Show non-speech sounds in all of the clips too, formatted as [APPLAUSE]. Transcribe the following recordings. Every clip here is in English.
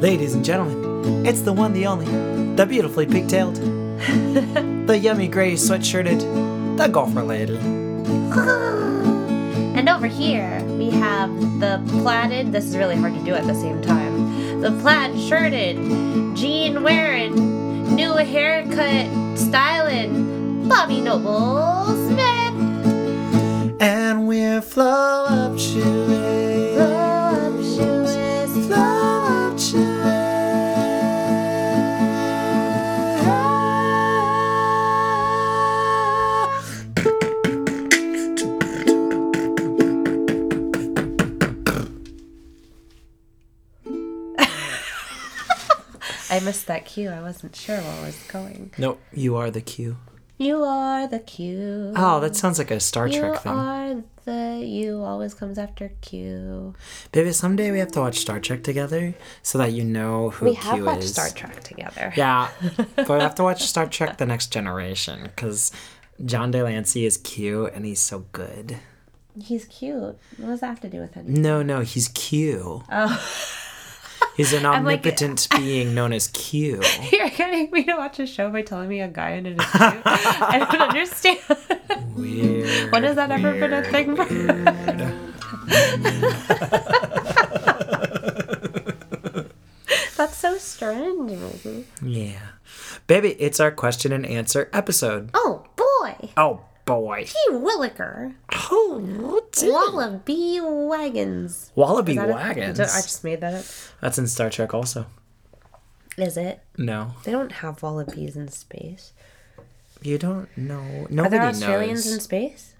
Ladies and gentlemen, it's the one, the only, the beautifully pigtailed, [LAUGHS] the yummy gray sweatshirted, the golfer lady. [LAUGHS] And over here, we have the plaited, this is really hard to do at the same time, the plaid shirted, jean wearing, new haircut styling, Bobby Noble Smith. And we're voluptuous. Missed that cue. I wasn't sure where I was going. No, you are the Q. You are the Q. Oh, that sounds like a Star You Trek thing. You are the you always comes after Q. Baby, someday we have to watch Star Trek together so that you know who We Q have watched. Star Trek together. Yeah, [LAUGHS] but we have to watch Star Trek: The Next Generation because John de Lancie is Q and he's so good. He's cute. What does that have to do with it? No, no, he's Q. Oh. He's an I'm like- omnipotent [LAUGHS] being known as Q. [LAUGHS] You're getting me to watch a show by telling me a guy in it is cute. I don't understand. Weird. when has that ever been a thing? [LAUGHS] That's so strange. Yeah. Baby, it's our question and answer episode. Oh boy, Oh boy. T. Williker, Oh? Wallaby Wagons. Wallaby Is that a- wagons. I just made that up. That's in Star Trek also. Is it? No. They don't have wallabies in space. You don't know. Nobody Are there Australians knows. in space?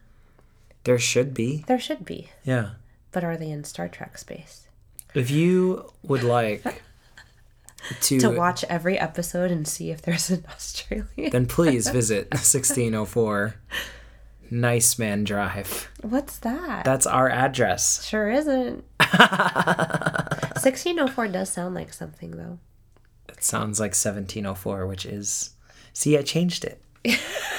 There should be. There should be. Yeah. But are they in Star Trek space? If you would like [LAUGHS] to, To watch every episode and see if there's an [LAUGHS] Australian. then please [LAUGHS] visit 1604 Nice Man Drive. What's that? That's our address. [LAUGHS] sure isn't. 1604 does sound like something though. It sounds like 1704, which is. See, I changed it.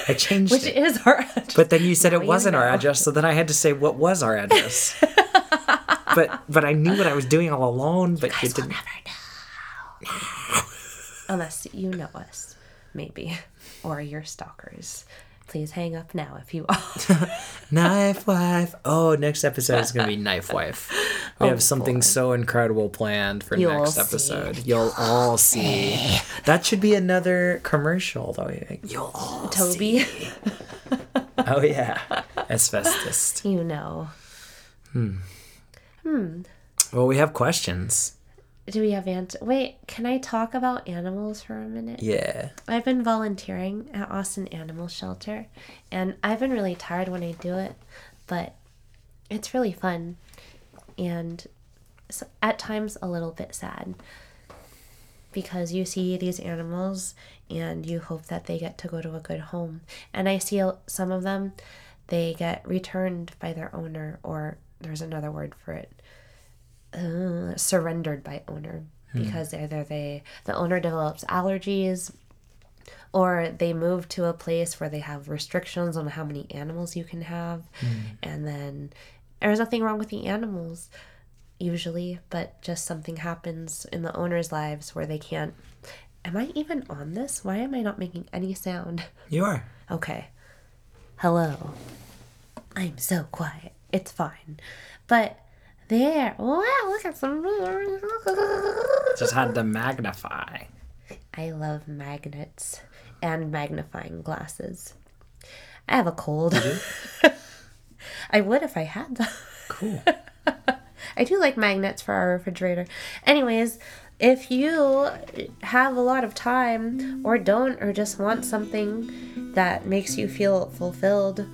I changed [LAUGHS] Which it. is our address. But then you said Now it wasn't our address, so then I had to say what was our address. [LAUGHS] but but I knew what I was doing all alone, but you didn't. know Unless you know us, maybe. Or you're stalkers. Please hang up now if you are. [LAUGHS] Knife wife. Oh, next episode is gonna be knife wife. We Oh, have something boy. so incredible planned for You'll next see. episode. You'll all see. [LAUGHS] That should be another commercial, though. You'll all Toby, [LAUGHS] Oh yeah, asbestos. you know. Hmm. Hmm. Well, we have questions. Do we have ant? Wait, can I talk about animals for a minute? Yeah. I've been volunteering at Austin Animal Shelter, and I've been really tired when I do it, but it's really fun, and s at times a little bit sad because you see these animals and you hope that they get to go to a good home. And I see some of them, they get returned by their owner, or there's another word for it, uh, surrendered by owner because either they the owner develops allergies or they move to a place where they have restrictions on how many animals you can have and then there's nothing wrong with the animals usually but just something happens in the owner's lives where they can't am i even on this why am i not making any sound You are. Okay. Hello. I'm so quiet. It's fine. But there. Wow, look at some. [LAUGHS] Just had to magnify. I love magnets and magnifying glasses. I have a cold. [LAUGHS] I would if I had them. Cool. [LAUGHS] I do like magnets for our refrigerator. Anyways, if you have a lot of time or don't or just want something that makes you feel fulfilled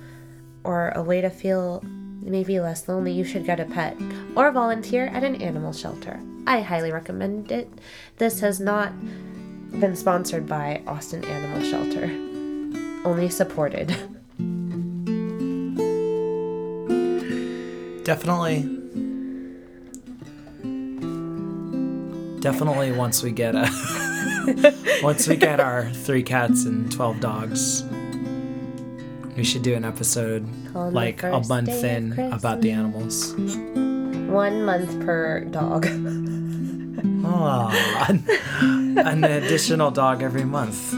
or a way to feel maybe less lonely, you should get a pet or volunteer at an animal shelter. I highly recommend it. This has not been sponsored by Austin Animal Shelter, only supported. Definitely. Definitely once we get a [LAUGHS] once we get our three cats and twelve dogs. We should do an episode On like a month in about the animals. One month per dog. [LAUGHS] Aw, an, an additional dog every month.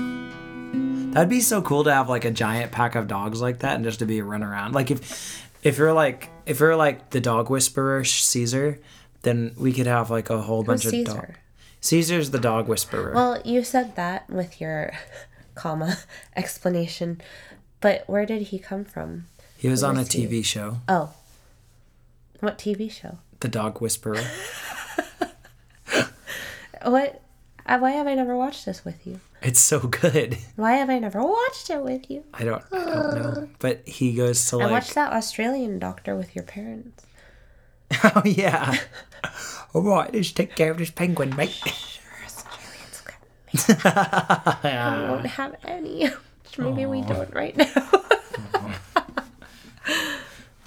That'd be so cool to have like a giant pack of dogs like that and just to be a run around. Like if if you're like if you're like the dog whisperer Cesar, then we could have like a whole bunch Who's of dogs. Cesar's the dog whisperer. Well, you said that with your [LAUGHS] comma explanation, but where did he come from? he was on a was he? TV show, Oh. What TV show? The Dog Whisperer. [LAUGHS] What? uh, Why have I never watched this with you? It's so good. Why have I never watched it with you? I don't, I don't know, but he goes to I like. watched that Australian doctor with your parents. [LAUGHS] Oh yeah. [LAUGHS] All right, let's take care of this penguin, mate. Sure, Australians got I won't have any. Which Maybe we don't right now. [LAUGHS]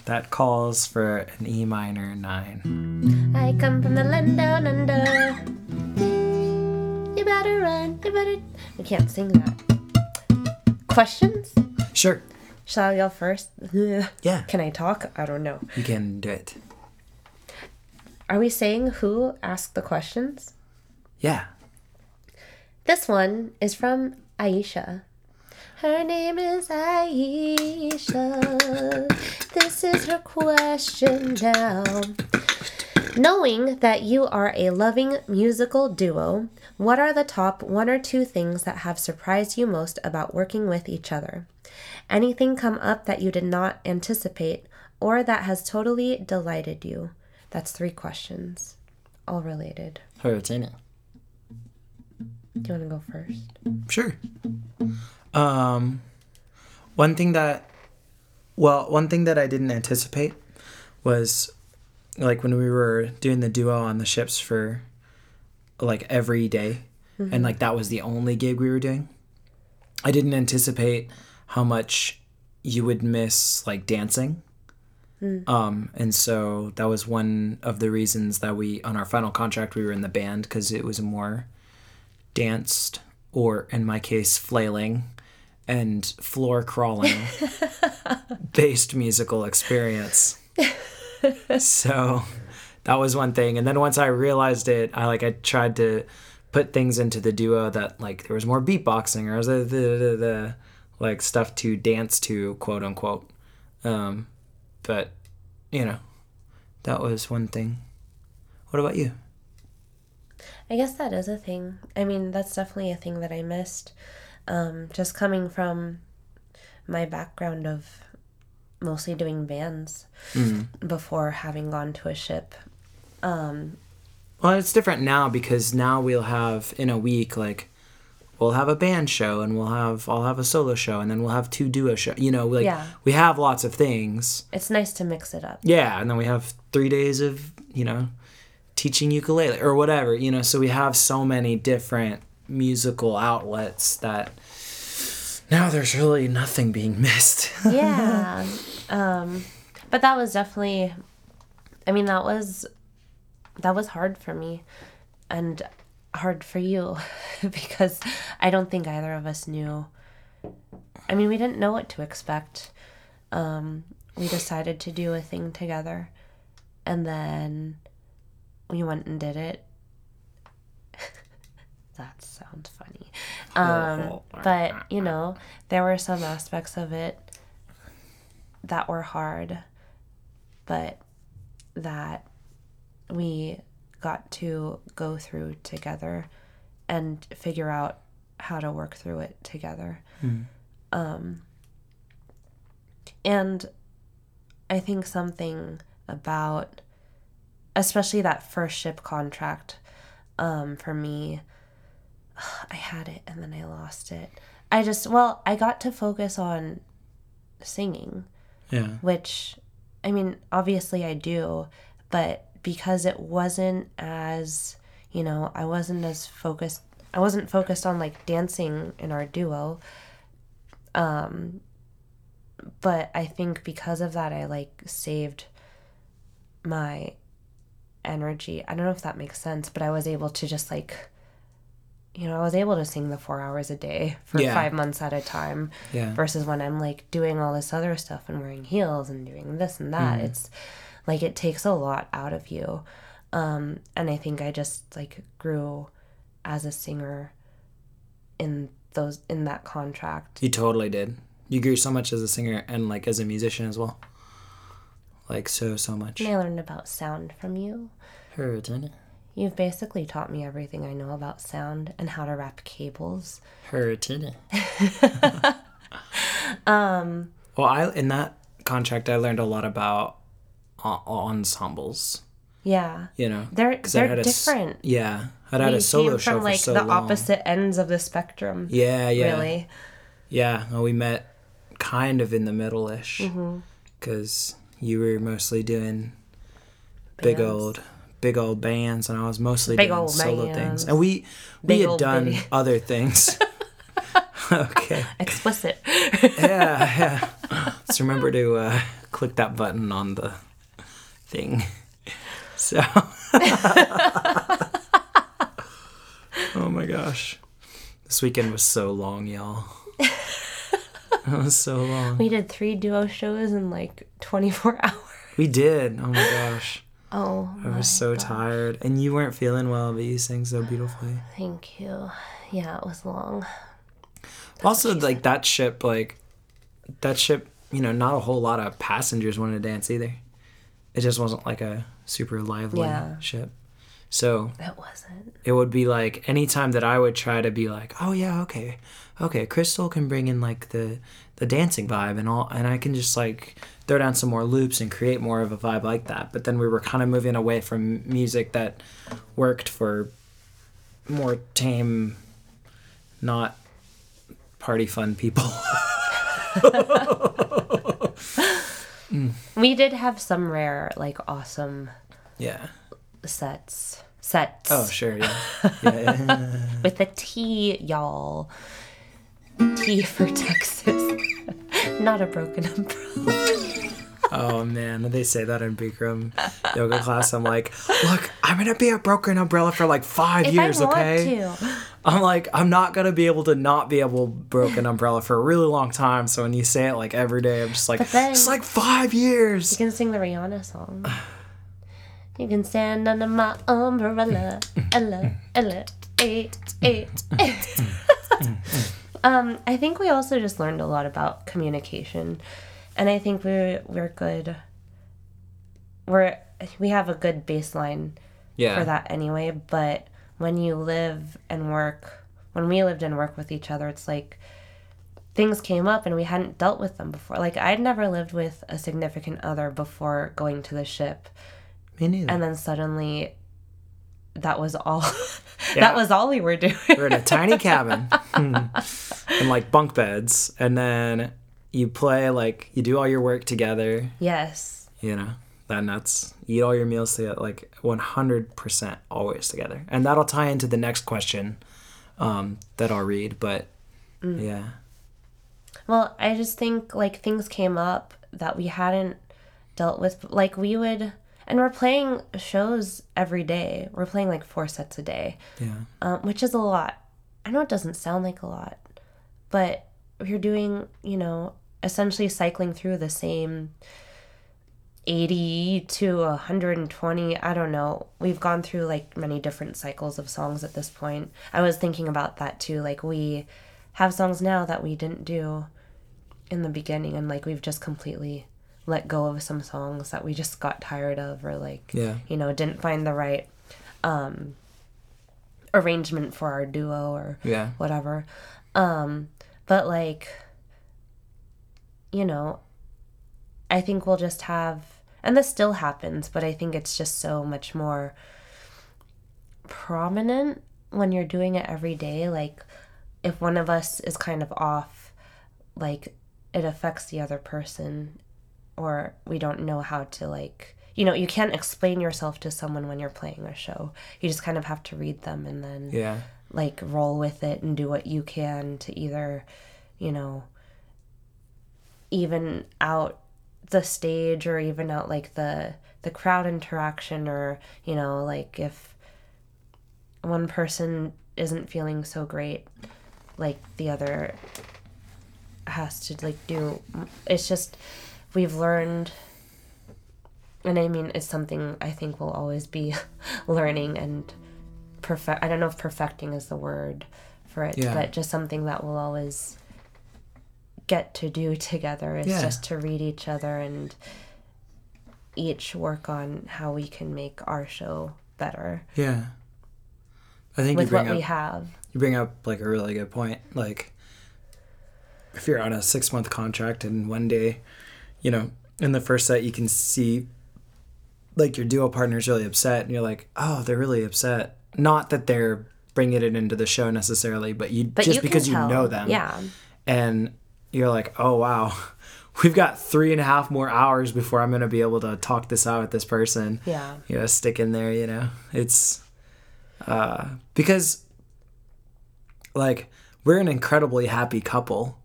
That calls for an E minor nine. I come from the land down under. You better run. You better. We can't sing that. Questions? Sure. Shall I go first? Yeah. Can I talk? I don't know. You can do it. Are we saying who asked the questions? Yeah. This one is from Aisha. Her name is Aisha. This is her question now. Knowing that you are a loving musical duo, what are the top one or two things that have surprised you most about working with each other? Anything come up that you did not anticipate or that has totally delighted you? That's three questions, all related. Hurricane. Do you want to go first? Sure. Um, one thing that, well, one thing that I didn't anticipate was like when we were doing the duo on the ships for like every day, and like that was the only gig we were doing. I didn't anticipate how much you would miss like dancing. Um, and so that was one of the reasons that we on our final contract we were in the band because it was more danced or in my case flailing and floor crawling [LAUGHS] based musical experience. So that was one thing. And then once i realized it i like i tried to put things into the duo that like there was more beatboxing or the the, the, the like stuff to dance to quote unquote. Um but you know that was one thing. What about you? I guess that is a thing. I mean, that's definitely a thing that I missed. Um, just coming from my background of mostly doing bands before having gone to a ship. Um, Well, it's different now because now we'll have in a week like we'll have a band show and we'll have I'll have a solo show and then we'll have two duo show. You know, like Yeah. we have lots of things. it's nice to mix it up. Yeah, and then we have 3 days of, you know, teaching ukulele or whatever, you know, so we have so many different musical outlets that now there's really nothing being missed. [LAUGHS] yeah. Um, but that was definitely, I mean, that was, that was hard for me and hard for you [LAUGHS] because I don't think either of us knew. I mean, we didn't know what to expect. Um, we decided to do a thing together and then we went and did it. That sounds funny. Um, but, you know, there were some aspects of it that were hard, but that we got to go through together and figure out how to work through it together. Um, and I think something about, especially that first ship contract, um, for me, I had it and then I lost it. I just, well, I got to focus on singing yeah. which I mean, obviously I do, but because it wasn't as, you know, I wasn't as focused I wasn't focused on like dancing in our duo. Um but I think because of that I like saved my energy. I don't know if that makes sense, but I was able to just like you know, I was able to sing the 4 hours a day for Yeah. 5 months at a time Yeah. versus when I'm like doing all this other stuff and wearing heels and doing this and that. It's like it takes a lot out of you. Um, and I think I just like grew as a singer in those in that contract. You totally did. You grew so much as a singer and like as a musician as well. Like so so much. And I learned about sound from you. Her tenant. You've basically taught me everything I know about sound and how to wrap cables. Her tenant. [LAUGHS] um. Well, I in that contract I learned a lot about uh, ensembles. Yeah. You know, they're they're a, different. yeah, I'd had a solo came show from like so the long. opposite ends of the spectrum. Yeah, yeah, Really. yeah. Well, we met kind of in the middle ish Mm-hmm. because you were mostly doing big Bands. old big old bands and I was mostly Big doing old solo bands. things. And we we Big had done bitty. other things. [LAUGHS] okay. Explicit. Yeah, yeah. [LAUGHS] Just remember to uh, click that button on the thing. So [LAUGHS] Oh my gosh. This weekend was so long, y'all. It was so long. we did three duo shows in like 24 hours. We did. Oh my gosh. Oh, I was so tired. And you weren't feeling well, but you sang so beautifully. thank you. Yeah, it was long. also, like that ship, like that ship, you know, not a whole lot of passengers wanted to dance either. It just wasn't like a super lively Yeah. ship. So It wasn't. it would be like anytime that I would try to be like, oh yeah, okay, okay, Crystal can bring in like the the dancing vibe and all, and I can just like throw down some more loops and create more of a vibe like that. But then we were kind of moving away from music that worked for more tame, not party fun people. [LAUGHS] [LAUGHS] Mm. We did have some rare, like, awesome yeah. Sets. Sets. Oh sure, yeah. [LAUGHS] yeah, yeah. With a T, y'all. T for [LAUGHS] Texas. Not a broken umbrella. Oh man, they say that in Bikram yoga class. I'm like, look, I'm gonna be a broken umbrella for like five If years, okay? to. I'm like, I'm not gonna be able to not be able broken umbrella for a really long time. So when you say it like every day, I'm just like, it's like five years. You can sing the Rihanna song. [SIGHS] [LAUGHS] You can stand under my umbrella. Ella, Ella, eight, eight, eight. [LAUGHS] um, I think we also just learned a lot about communication, and I think we're we're good. We're we have a good baseline Yeah, for that anyway. But when you live and work, when we lived and worked with each other, it's like things came up and we hadn't dealt with them before. Like I'd never lived with a significant other before going to the ship, me neither. and then suddenly that was all. [LAUGHS] Yeah. that was all we were doing. We're in a tiny [LAUGHS] cabin and like bunk beds, and then you play like you do all your work together. yes. you know that nuts. eat all your meals together like 100% always together and that'll tie into the next question um, that i'll read but yeah Well, I just think like things came up that we hadn't dealt with. Like we would, and we're playing shows every day. We're playing like four sets a day. yeah um, which is a lot. I know it doesn't sound like a lot, but you're doing, you know, essentially cycling through the same 80 to 120. I don't know. We've gone through like many different cycles of songs at this point. I was thinking about that too. Like, we have songs now that we didn't do in the beginning, and like we've just completely let go of some songs that we just got tired of or like Yeah. you know didn't find the right um arrangement for our duo or yeah. whatever. Um but like you know i think we'll just have and this still happens but i think it's just so much more prominent when you're doing it every day. Like if one of us is kind of off like it affects the other person or we don't know how to like you know you can't explain yourself to someone when you're playing a show. You just kind of have to read them and then yeah. like roll with it and do what you can to either you know even out the stage or even out like the the crowd interaction or you know like if one person isn't feeling so great like the other has to like do it's just we've learned and I mean, it's something I think we'll always be [LAUGHS] learning and perfect. I don't know if perfecting is the word for it, Yeah. but just something that we'll always get to do together is Yeah. just to read each other and each work on how we can make our show better Yeah. I think you with what up we have. you bring up like a really good point. Like if you're on a six month contract and one day, you know, in the first set you can see like your duo partner's really upset and you're like, oh, they're really upset. Not that they're bringing it into the show necessarily, but you But just you because you know them. Yeah. and you're like, oh wow, [LAUGHS] we've got three and a half more hours before I'm gonna be able to talk this out with this person. Yeah. You know, stick in there. You know, it's uh, because like we're an incredibly happy couple,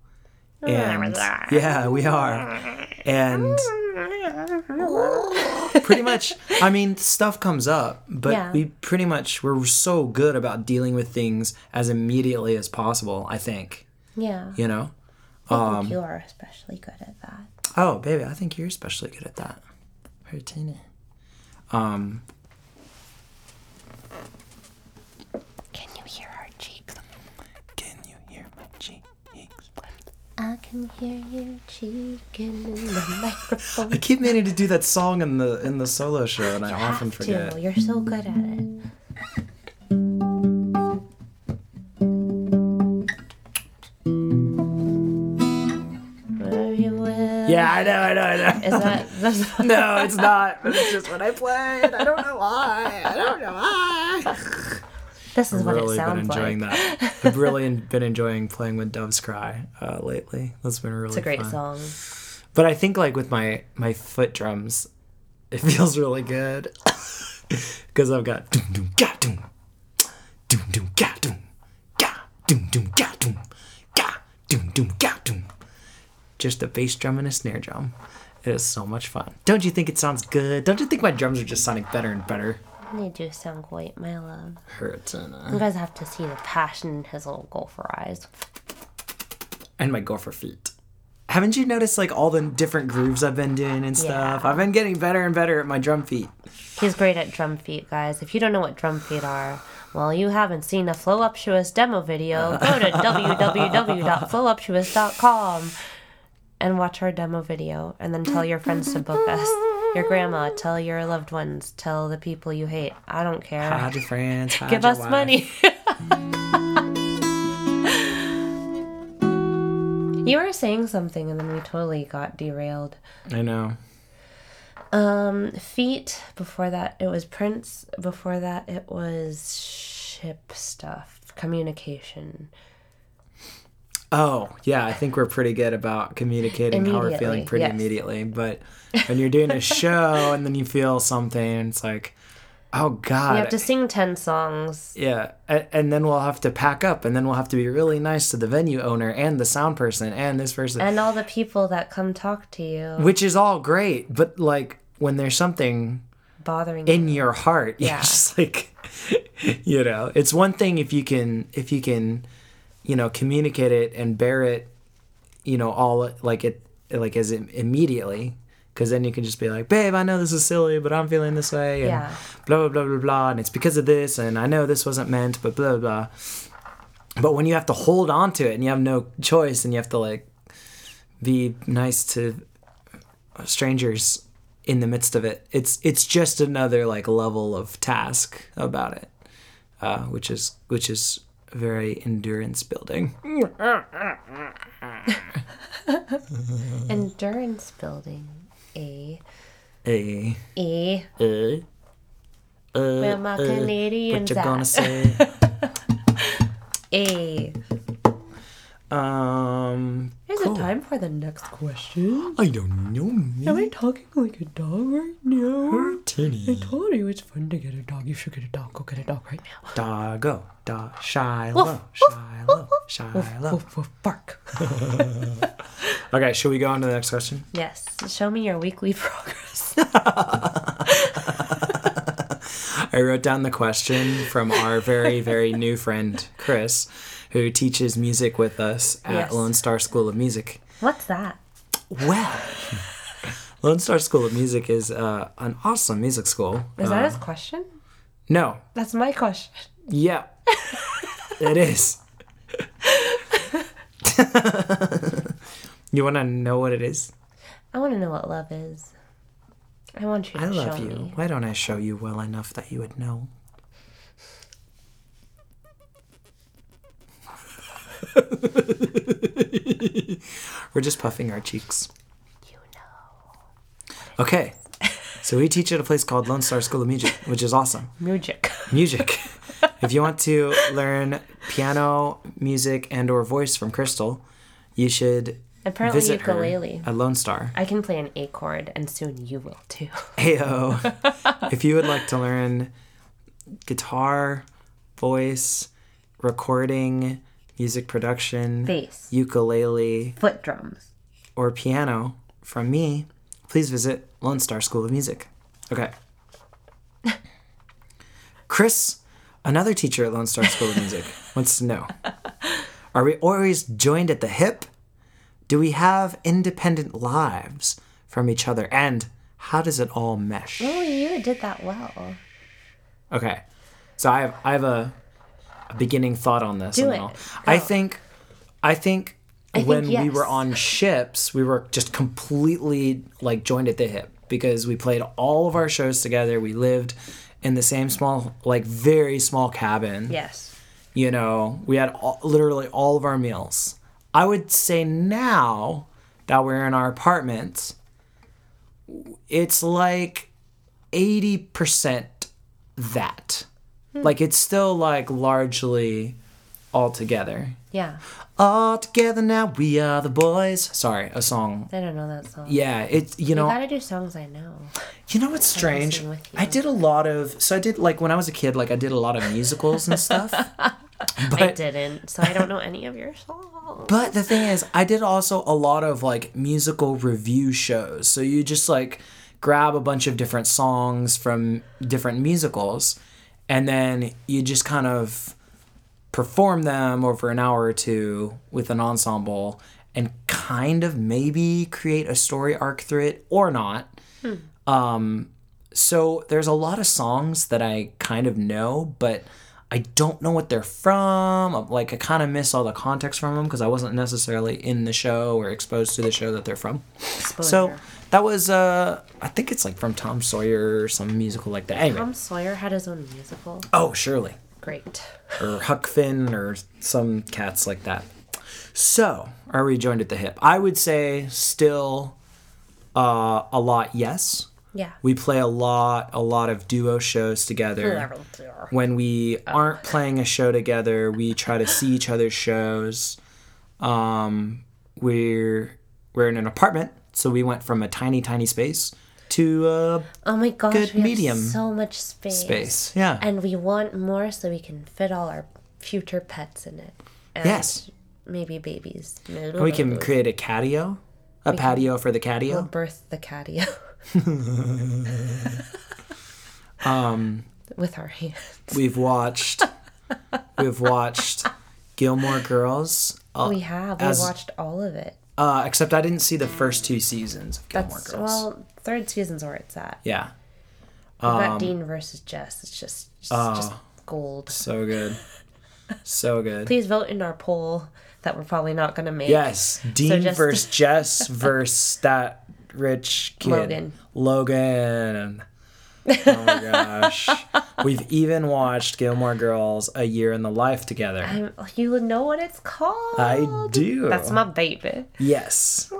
and yeah, we are, [LAUGHS] and [LAUGHS] pretty much. I mean, stuff comes up, but Yeah. we pretty much we're so good about dealing with things as immediately as possible. I think Yeah. you know. I Um, think you are especially good at that. Oh, baby, I think you're especially good at that. Martina. Um, Can you hear our cheeks? can you hear my cheeks? I can hear you cheeking in the [LAUGHS] microphone. I keep meaning to do that song in the in the solo show, and I often have forget. to. You're so good at it. You. Yeah, I know, I know, I know. Is that [LAUGHS] that's no, [LAUGHS] it's not. But it's just when I play it. I don't know why. I don't know why. This is I've what really it been enjoying like. that. [LAUGHS] I've really been enjoying playing with Doves Cry uh, lately. That's been really fun. It's a great fun. song. But I think like with my my foot drums, it [LAUGHS] feels really good [LAUGHS] because I've got doom doom ga doom doom doom ga doom ga doom doom ga doom ga doom doom ga doom. Just a bass drum and a snare drum. It is so much fun. Don't you think it sounds good? Don't you think my drums are just sounding better and better? They do sound great, my love. Hurts uh, You guys have to see the passion in his little gopher eyes. and my gopher feet. Haven't you noticed like all the different grooves I've been doing and stuff? Yeah. I've been getting better and better at my drum feet. He's great at drum feet, guys. If you don't know what drum feet are, well, you haven't seen the a Flowuptuous demo video, [LAUGHS] go to www.flowuptuous.com and watch our demo video, and then tell your friends to book us. Your grandma, tell your loved ones, tell the people you hate. I don't care. Hide your friends. [LAUGHS] Hide Give your us wife. money. [LAUGHS] you were saying something, and then we totally got derailed. I know. Um, feet. Before that, it was Prince. Before that, it was ship stuff, communication. Oh, yeah. I think we're pretty good about communicating how we're feeling pretty yes. immediately. But [LAUGHS] when you're doing a show and then you feel something, it's like, oh God. You have to sing ten songs. yeah. And, and then we'll have to pack up and then we'll have to be really nice to the venue owner and the sound person and this person. And all the people that come talk to you, which is all great. But like when there's something bothering you. in your heart [LAUGHS] you're Yeah. just like [LAUGHS] you know it's one thing if you can if you can you know communicate it and bear it you know all like it like as im- immediately because then you can just be like babe i know this is silly but i'm feeling this way and Yeah. blah blah blah blah blah and it's because of this and i know this wasn't meant but blah blah blah but when you have to hold on to it and you have no choice and you have to like be nice to strangers in the midst of it it's it's just another like level of task about it uh, which is which is very endurance building [LAUGHS] endurance building. A. A. E. uh, Where my uh, Canadians what you gonna say? [LAUGHS] A. um Is cool. it time for the next question? i don't know Am I talking like a dog right now? I told you it's fun to get a dog. You should get a dog. Go get a dog right now. Doggo, dog, Shiloh, Shiloh, Shiloh. Woof, woof, bark. Okay, should we go on to the next question? Yes. Show me your weekly [LAUGHS] progress. [LAUGHS] I wrote down the question from our very, very new friend, Chris, who teaches music with us at Yes. Lone Star School of Music. What's that? Well, Lone Star School of Music is uh, an awesome music school. Is Uh, that his question? no? That's my question. Yeah, it is. [LAUGHS] you want to know what it is? I want to know what love is. I want you to I love you. me. Why don't I show you well enough that you would know? [LAUGHS] We're just puffing our cheeks. You know. Okay. So we teach at a place called Lone Star School of Music, which is awesome. Music. Music. [LAUGHS] if you want to learn piano, music, and or voice from Crystal, you should Apparently visit ukulele. her at Lone Star. I can play an A chord, and soon you will too. Ayo. [LAUGHS] if you would like to learn guitar, voice, recording, music production, Bass, ukulele, foot drums. or piano from me, please visit Lone Star School of Music. Okay. [LAUGHS] Chris, another teacher at Lone Star School of Music, [LAUGHS] wants to know Are we always joined at the hip? Do we have independent lives from each other? And how does it all mesh? Oh, you did that well. Okay. So I have I have a, a beginning thought on this. Do and it. I think I think think when we yes. were on ships, we were just completely like joined at the hip because we played all of our shows together. We lived in the same small like very small cabin. Yes. You know, we had all, literally all of our meals. I would say now that we're in our apartment, it's like 80% that. Hmm. Like it's still like largely all together. Yeah. All together now we are the boys. Sorry, a song. I don't know that song. Yeah, it's you You know gotta do songs I know. you know what's strange? you. I did a lot of so I did like when I was a kid like I did a lot of musicals and stuff. [LAUGHS] But, I didn't, so I don't know any of your songs. [LAUGHS] But the thing is, I did also a lot of like musical review shows. So you just like grab a bunch of different songs from different musicals and then you just kind of perform them over an hour or two with an ensemble and kind of maybe create a story arc through it or not. Um, so there's a lot of songs that I kind of know, but I don't know what they're from. Like I kind of miss all the context from them because I wasn't necessarily in the show or exposed to the show that they're from. So Exposure. That was uh I think it's like from Tom Sawyer or some musical like that. Anyway. Tom Sawyer had his own musical. Oh, surely. Great. Or Huck Finn or some cats like that. So, are we joined at the hip? I would say still uh, a lot yes. Yeah. We play a lot, a lot of duo shows together. When we aren't playing a show together, we try to see each other's shows. Um, we're we're in an apartment, so we went from a tiny, tiny space to a Oh my gosh, Good we medium so much space. space. Yeah. And we want more so we can fit all our future pets in it. And Yes. Maybe babies. And we can create a catio, a patio for the We'll birth the catio [LAUGHS] Um, with our hands. we've watched, we've watched [LAUGHS] Gilmore Girls. Uh, We have. We watched all of it. Uh, except I didn't see the first two seasons of Gilmore That's Girls. well, third season's where it's at. yeah, Um, Dean versus Jess. It's just, it's Oh. just gold. so good, so good. Please vote in our poll that we're probably not gonna make. Yes, Dean just- versus [LAUGHS] Jess versus that rich kid Logan. Logan. Oh my gosh, we've even watched Gilmore Girls: A Year in the Life together. I'm, you know what it's called? I do. That's my baby. Yes.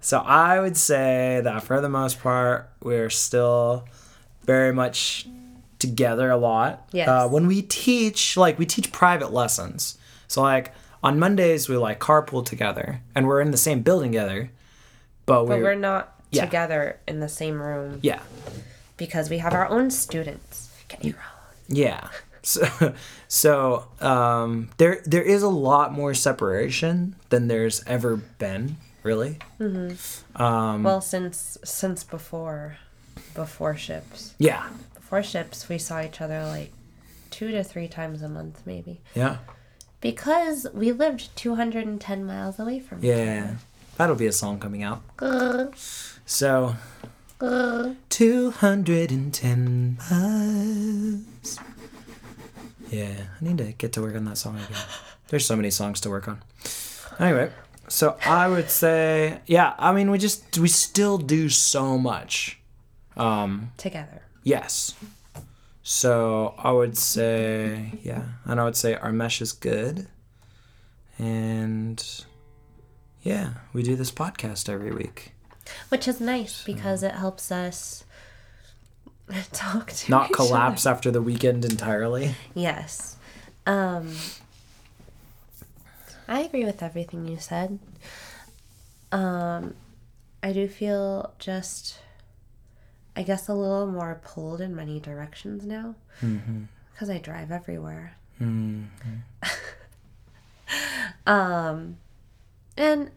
So I would say that for the most part, we're still very much together a lot. Yes. Uh, when we teach, like we teach private lessons. So like on Mondays we like carpool together, and we're in the same building together. But, But we're, we're not Yeah. together in the same room yeah, because we have our own students. Get your own. yeah. So, [LAUGHS] so um, there there is a lot more separation than there's ever been, really. Um, well, since since before, before ships, Yeah, before ships, we saw each other like two to three times a month, maybe, yeah. because we lived two hundred and ten miles away from each Yeah. other. That'll be a song coming out. So, 210 miles. Yeah, I need to get to work on that song again. There's so many songs to work on. Anyway, so I would say, yeah, I mean, we just, we still do so much. Um, Together. Yes. So I would say, yeah, and I would say our mesh is good. And yeah, we do this podcast every week. Which is nice because it helps us [LAUGHS] talk to Not each other. collapse after the weekend entirely. Yes. Um I agree with everything you said. Um I do feel just I guess a little more pulled in many directions now because I drive everywhere. [LAUGHS] um and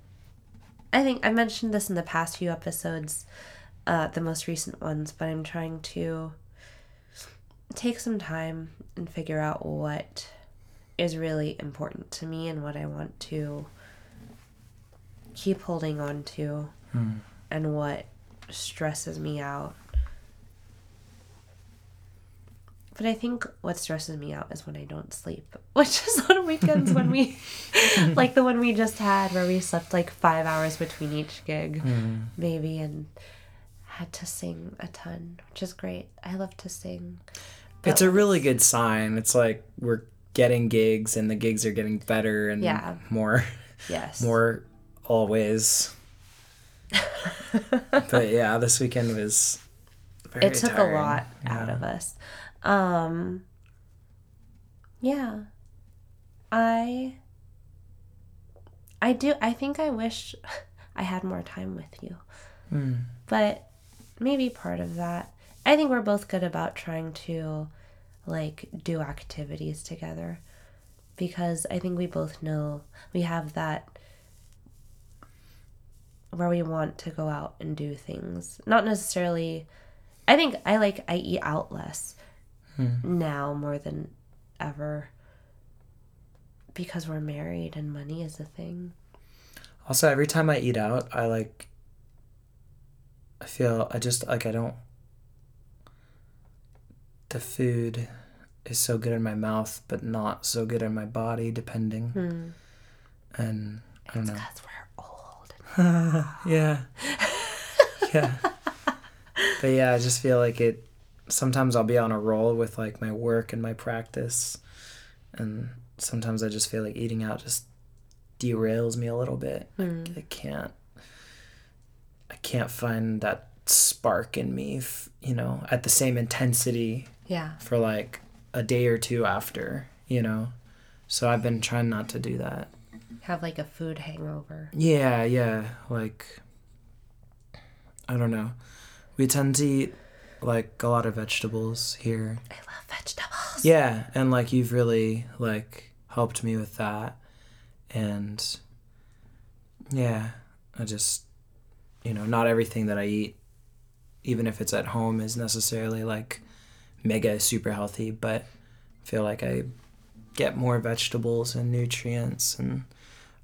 I think I mentioned this in the past few episodes, uh, the most recent ones, but I'm trying to take some time and figure out what is really important to me and what I want to keep holding on to and what stresses me out. But I think what stresses me out is when I don't sleep, [LAUGHS] which is on weekends when we, [LAUGHS] like the one we just had where we slept like five hours between each gig, mm-hmm. maybe, and had to sing a ton, which is great. I love to sing. It's a really good sign. It's like we're getting gigs and the gigs are getting better and Yeah. more Yes. more always. [LAUGHS] but yeah, this weekend was very it took tiring. a lot out of us. Um yeah. I I do I think I wish [LAUGHS] I had more time with you. Hmm. But maybe part of that. I think we're both good about trying to like do activities together because I think we both know we have that where we want to go out and do things. Not necessarily I think I like I eat out less now more than ever because we're married and money is a thing. Also, every time I eat out, I like. I feel I just like I don't. The food is so good in my mouth, but not so good in my body, depending. Hmm. And I don't know. Because we're old. [LAUGHS] Yeah. yeah. [LAUGHS] But yeah, I just feel like it. Sometimes I'll be on a roll with like my work and my practice, and sometimes I just feel like eating out just derails me a little bit. Like, I can't. I can't find that spark in me, f- you know, at the same intensity Yeah. for like a day or two after, you know. So I've been trying not to do that. Have like a food hangover. Yeah, yeah. Like, I don't know. We tend to eat like a lot of vegetables here. I love vegetables. Yeah, and like you've really like helped me with that. And yeah, I just, you know, not everything that I eat, even if it's at home, is necessarily like mega super healthy, but I feel like I get more vegetables and nutrients and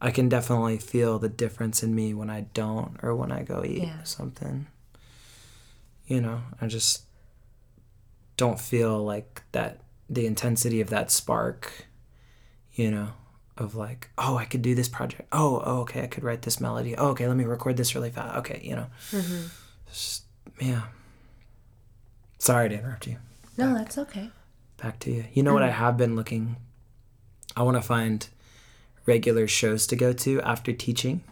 I can definitely feel the difference in me when I don't or when I go eat Yeah. something. You know, I just don't feel like that the intensity of that spark, you know, of like, oh, I could do this project. Oh, oh okay, I could write this melody. Oh, okay, let me record this really fast. Okay, you know. Mm-hmm. Just, yeah. Sorry to interrupt you. No, that's okay. Back to you. You know what I mm. have been looking I want to find regular shows to go to after teaching.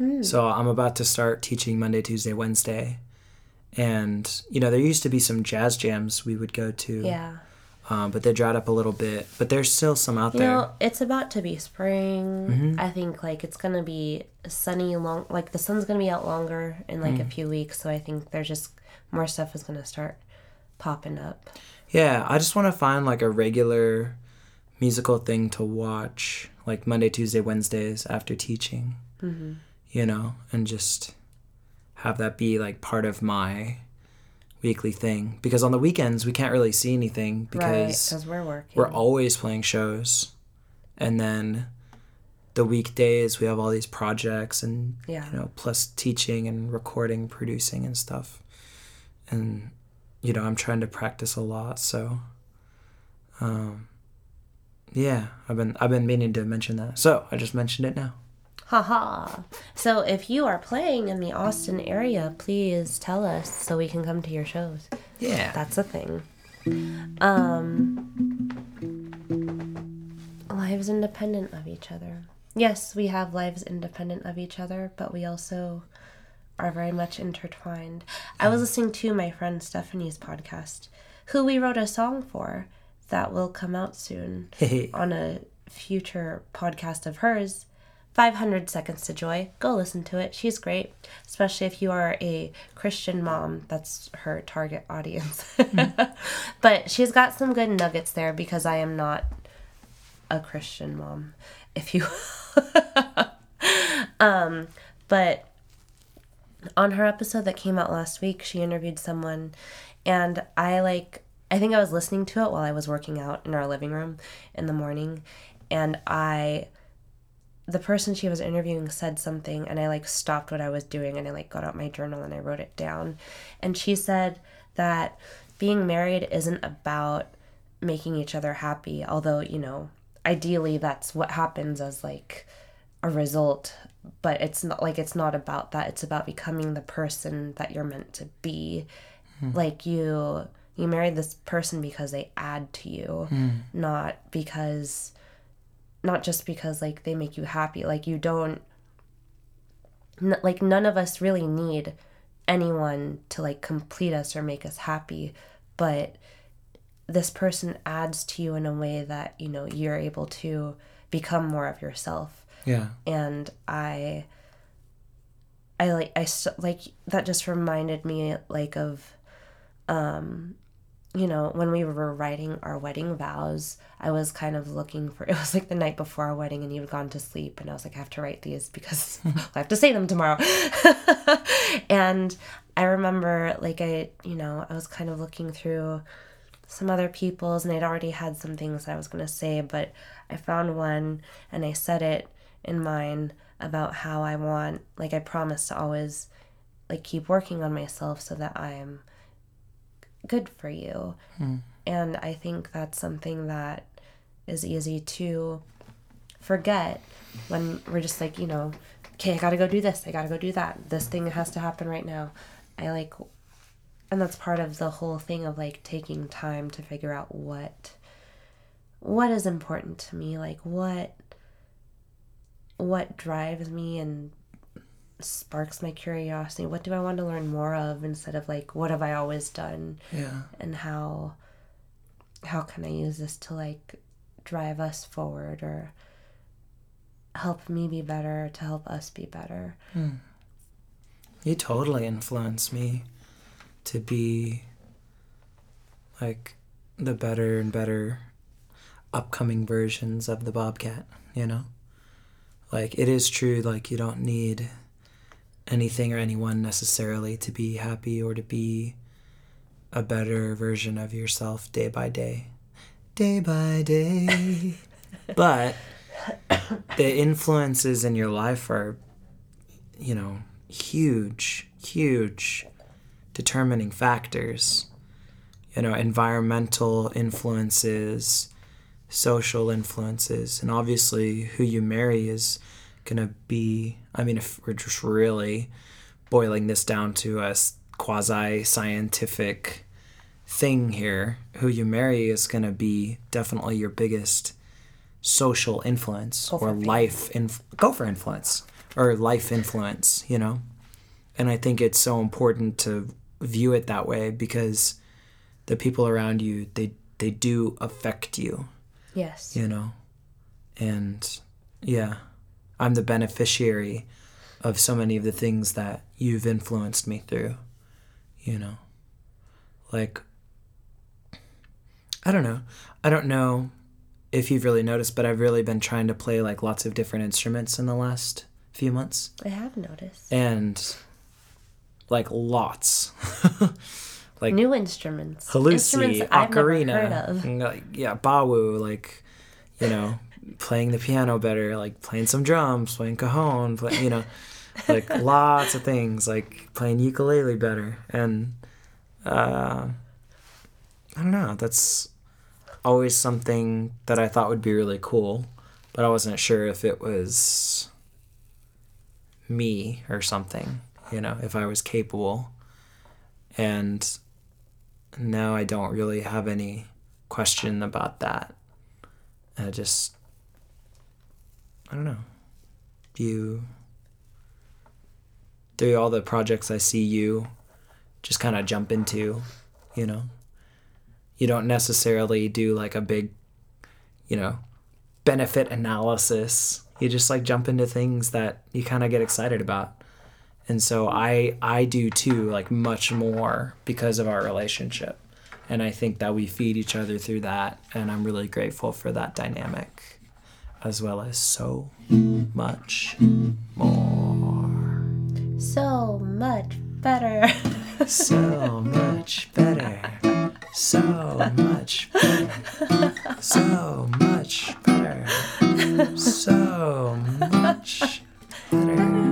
Mm. So I'm about to start teaching Monday, Tuesday, Wednesday. And, you know, there used to be some jazz jams we would go to. Yeah. Um, but they dried up a little bit. But there's still some out You there. know, it's about to be spring. I think like it's gonna be sunny long like the sun's gonna be out longer in like a few weeks, so I think there's just more stuff is gonna start popping up. Yeah, I just want to find like a regular musical thing to watch, like Monday, Tuesday, Wednesdays after teaching. Mm-hmm. You know, and just have that be like part of my weekly thing. Because on the weekends we can't really see anything because Because we're working. we're always playing shows, and then the weekdays we have all these projects and Yeah. you know plus teaching and recording producing and stuff and you know i'm trying to practice a lot so um yeah i've been i've been meaning to mention that so i just mentioned it now Haha. So if you are playing in the Austin area, please tell us so we can come to your shows. yeah That's a thing. Um lives independent of each other. Yes, we have lives independent of each other, but we also are very much intertwined. I was listening to my friend Stephanie's podcast, who we wrote a song for that will come out soon [LAUGHS] on a future podcast of hers. 500 Seconds to Joy. Go listen to it. She's great, especially if you are a Christian mom. That's her target audience. [LAUGHS] but she's got some good nuggets there because I am not a Christian mom, if you [LAUGHS] um but on her episode that came out last week, she interviewed someone and I like I think I was listening to it while I was working out in our living room in the morning and I the person she was interviewing said something and I like stopped what I was doing and I like got out my journal and I wrote it down. And she said that being married isn't about making each other happy, although, you know, ideally that's what happens as like a result, but it's not like it's not about that. It's about becoming the person that you're meant to be. Hmm. Like you you married this person because they add to you, hmm. not because not just because like they make you happy like you don't n- like none of us really need anyone to like complete us or make us happy but this person adds to you in a way that you know you're able to become more of yourself. Yeah. And i i like i like that just reminded me like of um you know when we were writing our wedding vows i was kind of looking for [LAUGHS] it was like the night before our wedding and you had gone to sleep and i was like i have to write these because [LAUGHS] i have to say them tomorrow. [LAUGHS] And i remember like i you know i was kind of looking through some other people's and I'd already had some things I was to say, but I found one and I said it in mine about how I want, like, I promise to always, like, keep working on myself so that I'm good for you. Hmm. And I think that's something that is easy to forget when we're just like, you know, okay, I gotta go do this, I gotta go do that. This thing has to happen right now. I like and that's part of the whole thing of like taking time to figure out what what is important to me like what what drives me and sparks my curiosity. What do i want to learn more of instead of like what have i always done? Yeah. And how how can i use this to like drive us forward or help me be better to help us be better? Hmm. You totally influenced me to be like the better and better upcoming versions of the Bobcat, you know? Like it is true like you don't need anything or anyone necessarily to be happy or to be a better version of yourself day by day. Day by day. [LAUGHS] but the influences in your life are you know, huge, huge determining factors. You know, environmental influences, social influences, and obviously who you marry is going to be. I mean, if we're just really boiling this down to a quasi scientific thing here, who you marry is going to be definitely your biggest social influence or life inf- go for influence or life influence you know? And i think it's so important to view it that way because the people around you they they do affect you yes. you know? And yeah i'm the beneficiary of so many of the things that you've influenced me through you know? Like i don't know. I don't know if you've really noticed but i've really been trying to play like lots of different instruments in the last few months. I have noticed. And like lots. [LAUGHS] Like new instruments. Hulusi, instruments I've never heard ocarina, of. Like, yeah, bawu, like you know, playing the piano better, like playing some drums, playing cajon, play, you know, like [LAUGHS] lots of things, like playing ukulele better. And uh, I don't know, that's always something that I thought would be really cool, but I wasn't sure if it was me or something, you know, if I was capable. And now I don't really have any question about that. I just, I don't know. You, through all the projects I see you just kind of jump into, you know, you don't necessarily do like a big, you know, benefit analysis. You just like jump into things that you kind of get excited about. And so I I do too like much more because of our relationship. And I think that we feed each other through that and I'm really grateful for that dynamic as well as so much more. [LAUGHS] So much better. so much better. So much better. So much better. So much better.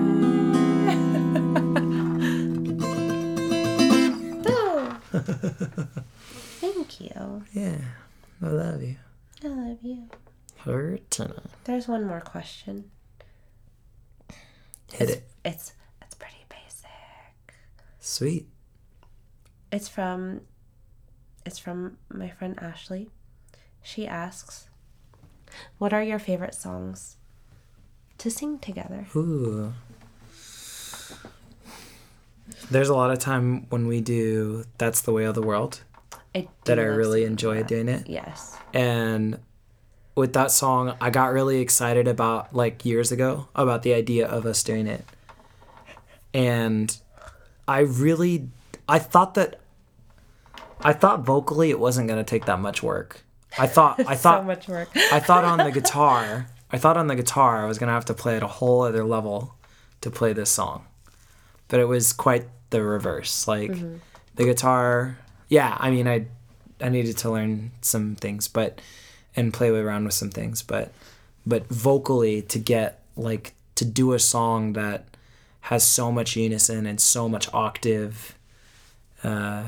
Thank you. Yeah, I love you. I love you. There's one more question. Hit it. It's it's pretty basic. Sweet. It's from it's from my friend Ashley. She asks, "What are your favorite songs to sing together?" Ooh. There's a lot of time when we do That's the Way of the World I that I really enjoy that. doing it. Yes. And with that song, I got really excited about like years ago about the idea of us doing it. And I really I thought that I thought vocally it wasn't going to take that much work. I thought I [LAUGHS] thought so much work. I thought on the [LAUGHS] guitar, I thought on the guitar I was going to have to play at a whole other level to play this song. But it was quite the reverse. Like mm-hmm. the guitar, yeah, I mean I I needed to learn some things, but and play around with some things, but but vocally to get like to do a song that has so much unison and so much octave uh,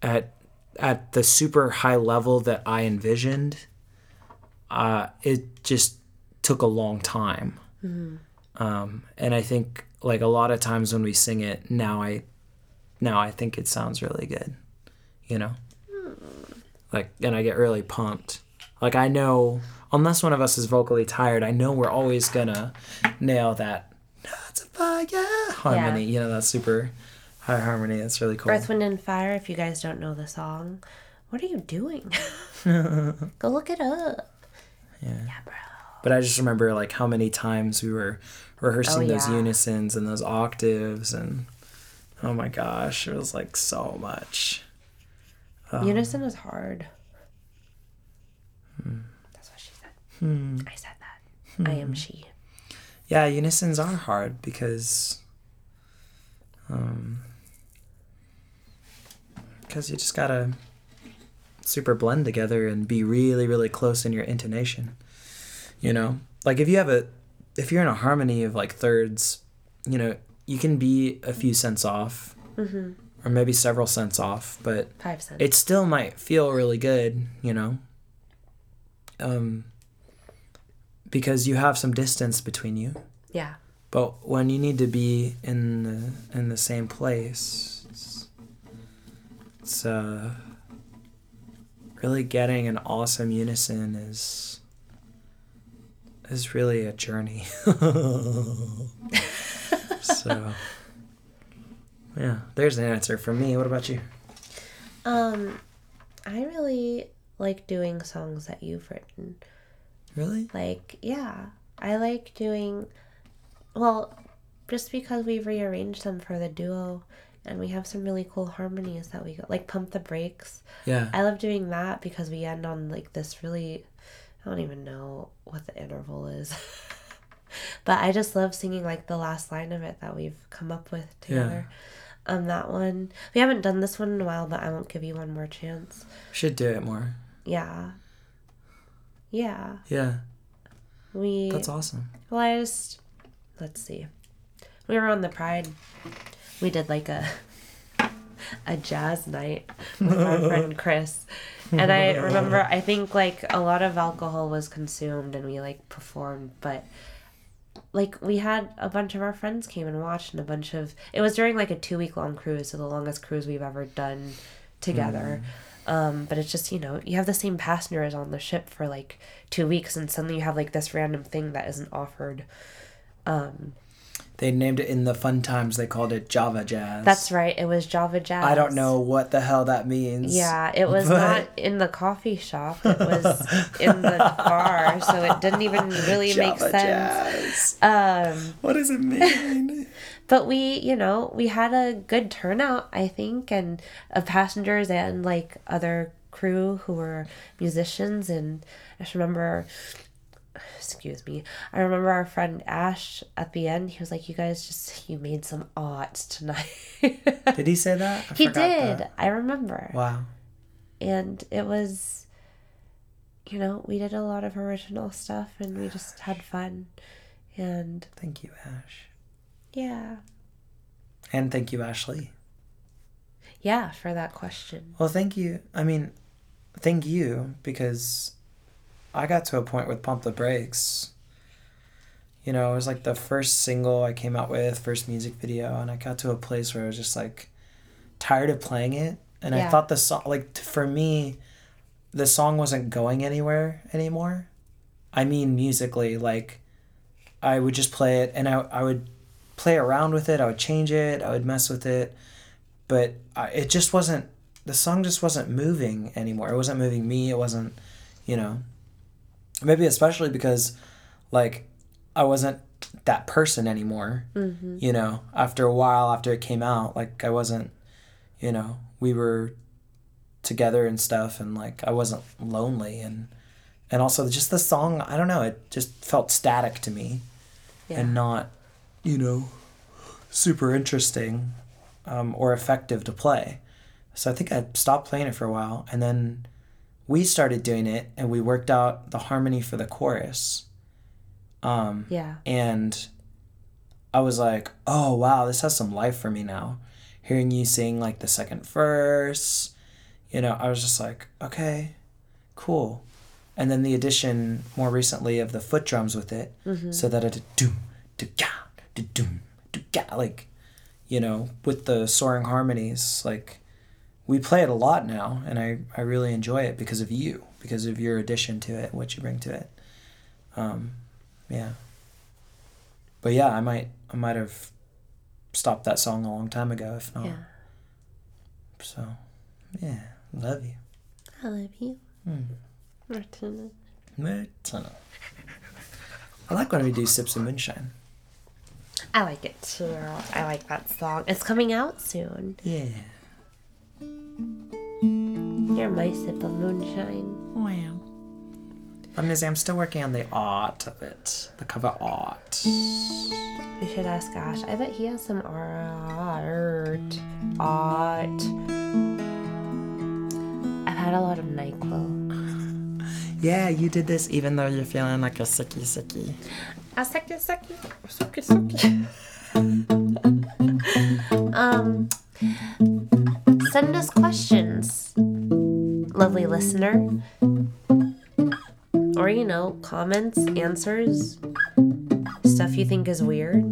at at the super high level that I envisioned, uh, it just took a long time. Um, and I think like a lot of times when we sing it now, I now I think it sounds really good, you know. Like, and I get really pumped. Like I know, unless one of us is vocally tired, I know we're always gonna nail that. That's a fire harmony. You know that super high harmony. That's really cool. Earth, Wind, and Fire. If you guys don't know the song, what are you doing? [LAUGHS] Go look it up. Yeah. Yeah, bro. But I just remember like how many times we were rehearsing Oh, those yeah. unisons and those octaves and oh my gosh, it was like so much. Um, Unison is hard. That's what she said. hmm. I said that. I am she. Yeah, unisons are hard because um because you just gotta super blend together and be really really close in your intonation you know like if you have a if you're in a harmony of like thirds you know you can be a few cents off Mm-hmm. Or maybe several cents off but Five cents. it still might feel really good, you know. Um because you have some distance between you. yeah. But when you need to be in the in the same place, it's, it's uh really getting an awesome unison is is really a journey. [LAUGHS] so [LAUGHS] yeah, there's an answer for me. What about you? Um, I really like doing songs that you've written. Really? Like, yeah, I like doing. Well, just because we've rearranged them for the duo, and we have some really cool harmonies that we go like pump the brakes. Yeah. I love doing that because we end on like this really. I don't even know what the interval is. [LAUGHS] but I just love singing like the last line of it that we've come up with together. Um, that one. We haven't done this one in a while, but I won't give you one more chance. Should do it more. Yeah. Yeah. Yeah, We that's awesome. well I just let's see. We were on the Pride. We did like a [LAUGHS] a jazz night with our friend [LAUGHS] Chris. And I remember I think like a lot of alcohol was consumed and we like performed, but like we had a bunch of our friends came and watched and a bunch of it was during like a two week long cruise, so the longest cruise we've ever done together. Um, but it's just, you know, you have the same passengers on the ship for like two weeks and suddenly you have like this random thing that isn't offered. Um, They named it in the fun times. They called it Java Jazz. that's right. It was Java Jazz. I don't know what the hell that means. Yeah, it was but- not in the coffee shop. It was [LAUGHS] in the bar, so it didn't even really make sense. Jazz. Um, What does it mean? [LAUGHS] but we, you know, we had a good turnout, I think, and of passengers and like other crew who were musicians. And I just remember, excuse me, I remember our friend Ash at the end. He was like, "You guys just you made some art tonight." [LAUGHS] did he say that? I he did. that. I remember. Wow. and it was you know we did a lot of original stuff and we just had fun and Thank you, Ash. yeah And thank you, Ashley. yeah for that question Well, thank you. I mean, thank you because I got to a point with Pump the Brakes. You know, it was like the first single I came out with, first music video, and I got to a place where I was just like tired of playing it. And I thought the song, like, for me, the song wasn't going anywhere anymore. I mean, musically, like, I would just play it and I, I would play around with it, I would change it, I would mess with it but I, it just wasn't the song just wasn't moving anymore it wasn't moving me it wasn't you know maybe especially because like i wasn't that person anymore mm-hmm. you know after a while after it came out like i wasn't you know we were together and stuff and like i wasn't lonely and and also just the song i don't know it just felt static to me yeah and not, you know, super interesting um, or effective to play. So I think I stopped playing it for a while, and then we started doing it, and we worked out the harmony for the chorus. Um, yeah and I was like, oh wow, this has some life for me now. Hearing you sing like the second verse, you know, I was just like, okay, cool. And then the addition more recently of the foot drums with it, so that it doom, do ga, do doom, do ga, like, you know, with the soaring harmonies, like, we play it a lot now, and I I really enjoy it because of you, because of your addition to it, what you bring to it. Um, yeah. But yeah, I might I might have stopped that song a long time ago if not. yeah So yeah, love you. i love you Hmm. Martina. Martina. I like when we do sips of moonshine. i like it too i like that song it's coming out soon Yeah. You're my sip of moonshine Wow. I'm just, I'm still working on the art of it, the cover art. we should ask ash i bet he has some art art i've had a lot of nyquil Yeah, you did this even though you're feeling like a sicky sicky. A sucky sucky. Sucky sucky. [LAUGHS] um send us questions, lovely listener. Or you know, comments, answers, stuff you think is weird.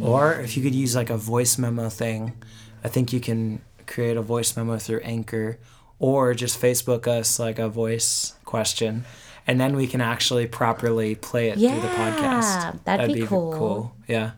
Or if you could use like a voice memo thing, I think you can create a voice memo through Anchor or just Facebook us like a voice question. And then we can actually properly play it through the Yeah, podcast. that'd be cool. cool. Yeah.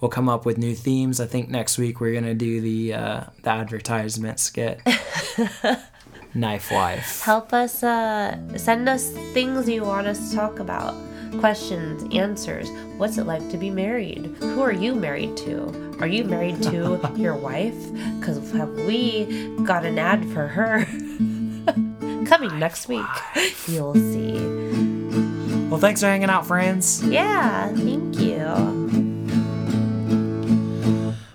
We'll come up with new themes. I think next week we're gonna do the uh, the advertisement skit. [LAUGHS] Knife wife. Help us uh send us things you want us to talk about. Questions, answers. What's it like to be married? Who are you married to? Are you married to [LAUGHS] your wife? Because have we got an ad for her? [LAUGHS] Coming next week. You'll see. Well, thanks for hanging out, friends. Yeah, thank you.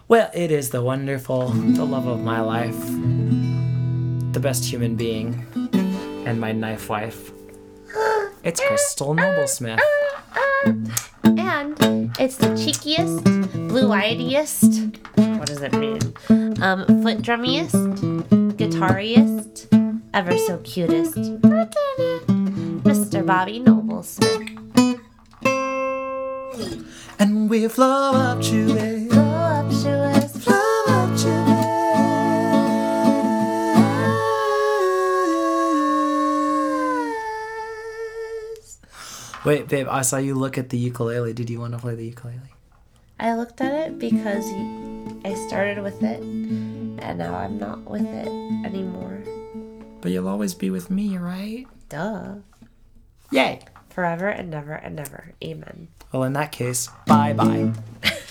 Well, it is the wonderful, the love of my life, the best human being, and my knife wife. It's Crystal Noblesmith. And it's the cheekiest, blue-eyediest. What does it mean? Um, foot drummiest, guitariest, ever so cutest. Mr. Bobby Noblesmith. And we voluptuous. Voluptuous. Wait, babe, I saw you look at the ukulele. Did you want to play the ukulele? I looked at it because I started with it, and now I'm not with it anymore. But you'll always be with me, right? Duh. Yay! Forever and never and never. Amen. Well, in that case, bye bye. [LAUGHS]